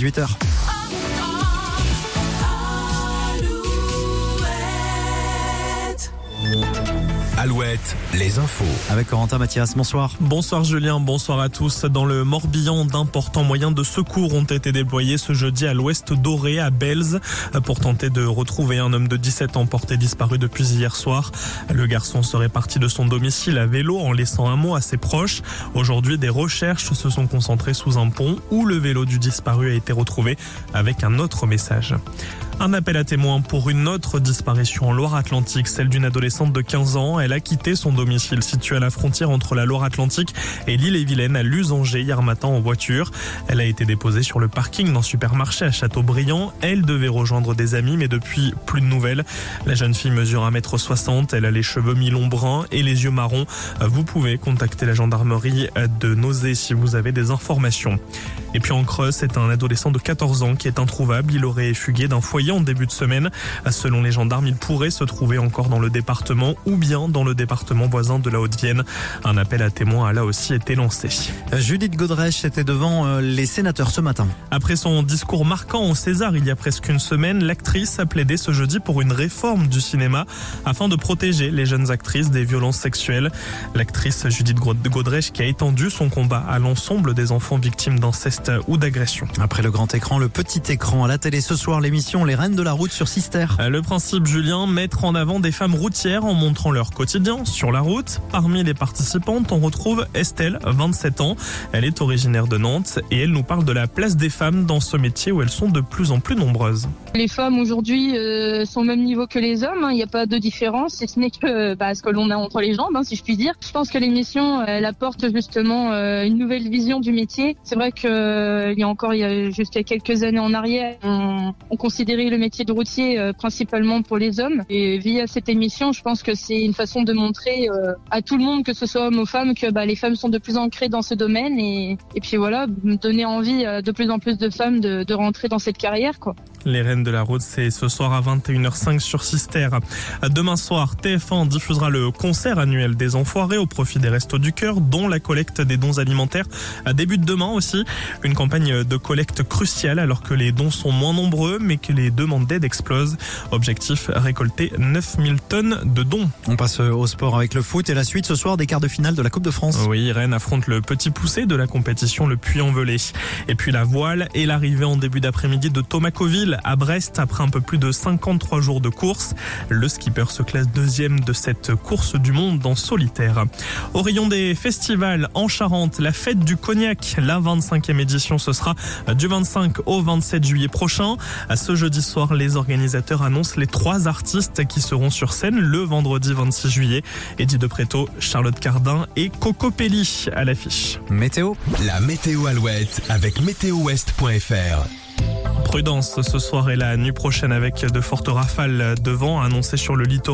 18h. Alouette, les infos. Avec Corentin Mathias, bonsoir. Bonsoir Julien, bonsoir à tous. Dans le Morbihan, d'importants moyens de secours ont été déployés ce jeudi à l'ouest d'Oré, à Belz, pour tenter de retrouver un homme de 17 ans porté disparu depuis hier soir. Le garçon serait parti de son domicile à vélo en laissant un mot à ses proches. Aujourd'hui, des recherches se sont concentrées sous un pont où le vélo du disparu a été retrouvé avec un autre message. Un appel à témoins pour une autre disparition en Loire-Atlantique, celle d'une adolescente de 15 ans. Elle a quitté son domicile situé à la frontière entre la Loire-Atlantique et l'île-et-Vilaine à Lusanger hier matin en voiture. Elle a été déposée sur le parking d'un supermarché à Châteaubriand. Elle devait rejoindre des amis, mais depuis, plus de nouvelles. La jeune fille mesure 1m60. Elle a les cheveux mi-longs bruns et les yeux marrons. Vous pouvez contacter la gendarmerie de Nausée si vous avez des informations. Et puis en Creuse, c'est un adolescent de 14 ans qui est introuvable. Il aurait fugué d'un foyer en début de semaine. Selon les gendarmes, il pourrait se trouver encore dans le département ou bien dans le département voisin de la Haute-Vienne. Un appel à témoins a là aussi été lancé. Judith Godrèche était devant euh, les sénateurs ce matin. Après son discours marquant au César il y a presque une semaine, l'actrice a plaidé ce jeudi pour une réforme du cinéma afin de protéger les jeunes actrices des violences sexuelles. L'actrice Judith Godrèche qui a étendu son combat à l'ensemble des enfants victimes d'inceste ou d'agression. Après le grand écran, le petit écran à la télé ce soir, l'émission Les Reines de la route sur Sister. Le principe, Julien, mettre en avant des femmes routières en montrant leur quotidien sur la route. Parmi les participantes, on retrouve Estelle, 27 ans. Elle est originaire de Nantes et elle nous parle de la place des femmes dans ce métier où elles sont de plus en plus nombreuses. Les femmes aujourd'hui euh, sont au même niveau que les hommes. Il n'y a pas de différence, si ce n'est que bah, ce que l'on a entre les jambes, hein, si je puis dire. Je pense que l'émission, elle apporte justement euh, une nouvelle vision du métier. C'est vrai que euh, il y a encore, il y a juste quelques années en arrière, on, on considérait le métier de routier euh, principalement pour les hommes. Et via cette émission, je pense que c'est une façon de montrer euh, à tout le monde, que ce soit homme ou femme, que bah, les femmes sont de plus ancrées dans ce domaine. Et, et puis voilà, donner envie à de plus en plus de femmes de, de rentrer dans cette carrière, quoi. Les Reines de la Route, c'est ce soir à 21h05 sur Sister. Demain soir, TF1 diffusera le concert annuel des Enfoirés au profit des Restos du Cœur, dont la collecte des dons alimentaires débute demain aussi. Une campagne de collecte cruciale alors que les dons sont moins nombreux, mais que les demandes d'aide explosent. Objectif, récolter 9000 tonnes de dons. On passe au sport avec le foot et la suite ce soir des quarts de finale de la Coupe de France. Oui, Rennes affronte le petit poussé de la compétition, le Puy-en-Velay. Et puis la voile et l'arrivée en début d'après-midi de Thomas Coville à Brest après un peu plus de 53 jours de course. Le skipper se classe deuxième de cette course du monde en solitaire. Au rayon des festivals en Charente, la fête du cognac, la 25e édition, ce sera du 25 au 27 juillet prochain. À ce jeudi soir, les organisateurs annoncent les trois artistes qui seront sur scène le vendredi 26 juillet. Eddie De Preto, Charlotte Cardin et Coco Pelli à l'affiche. Météo. La météo Alouette avec météowest.fr. Prudence ce soir et la nuit prochaine avec de fortes rafales de vent annoncées sur le littoral.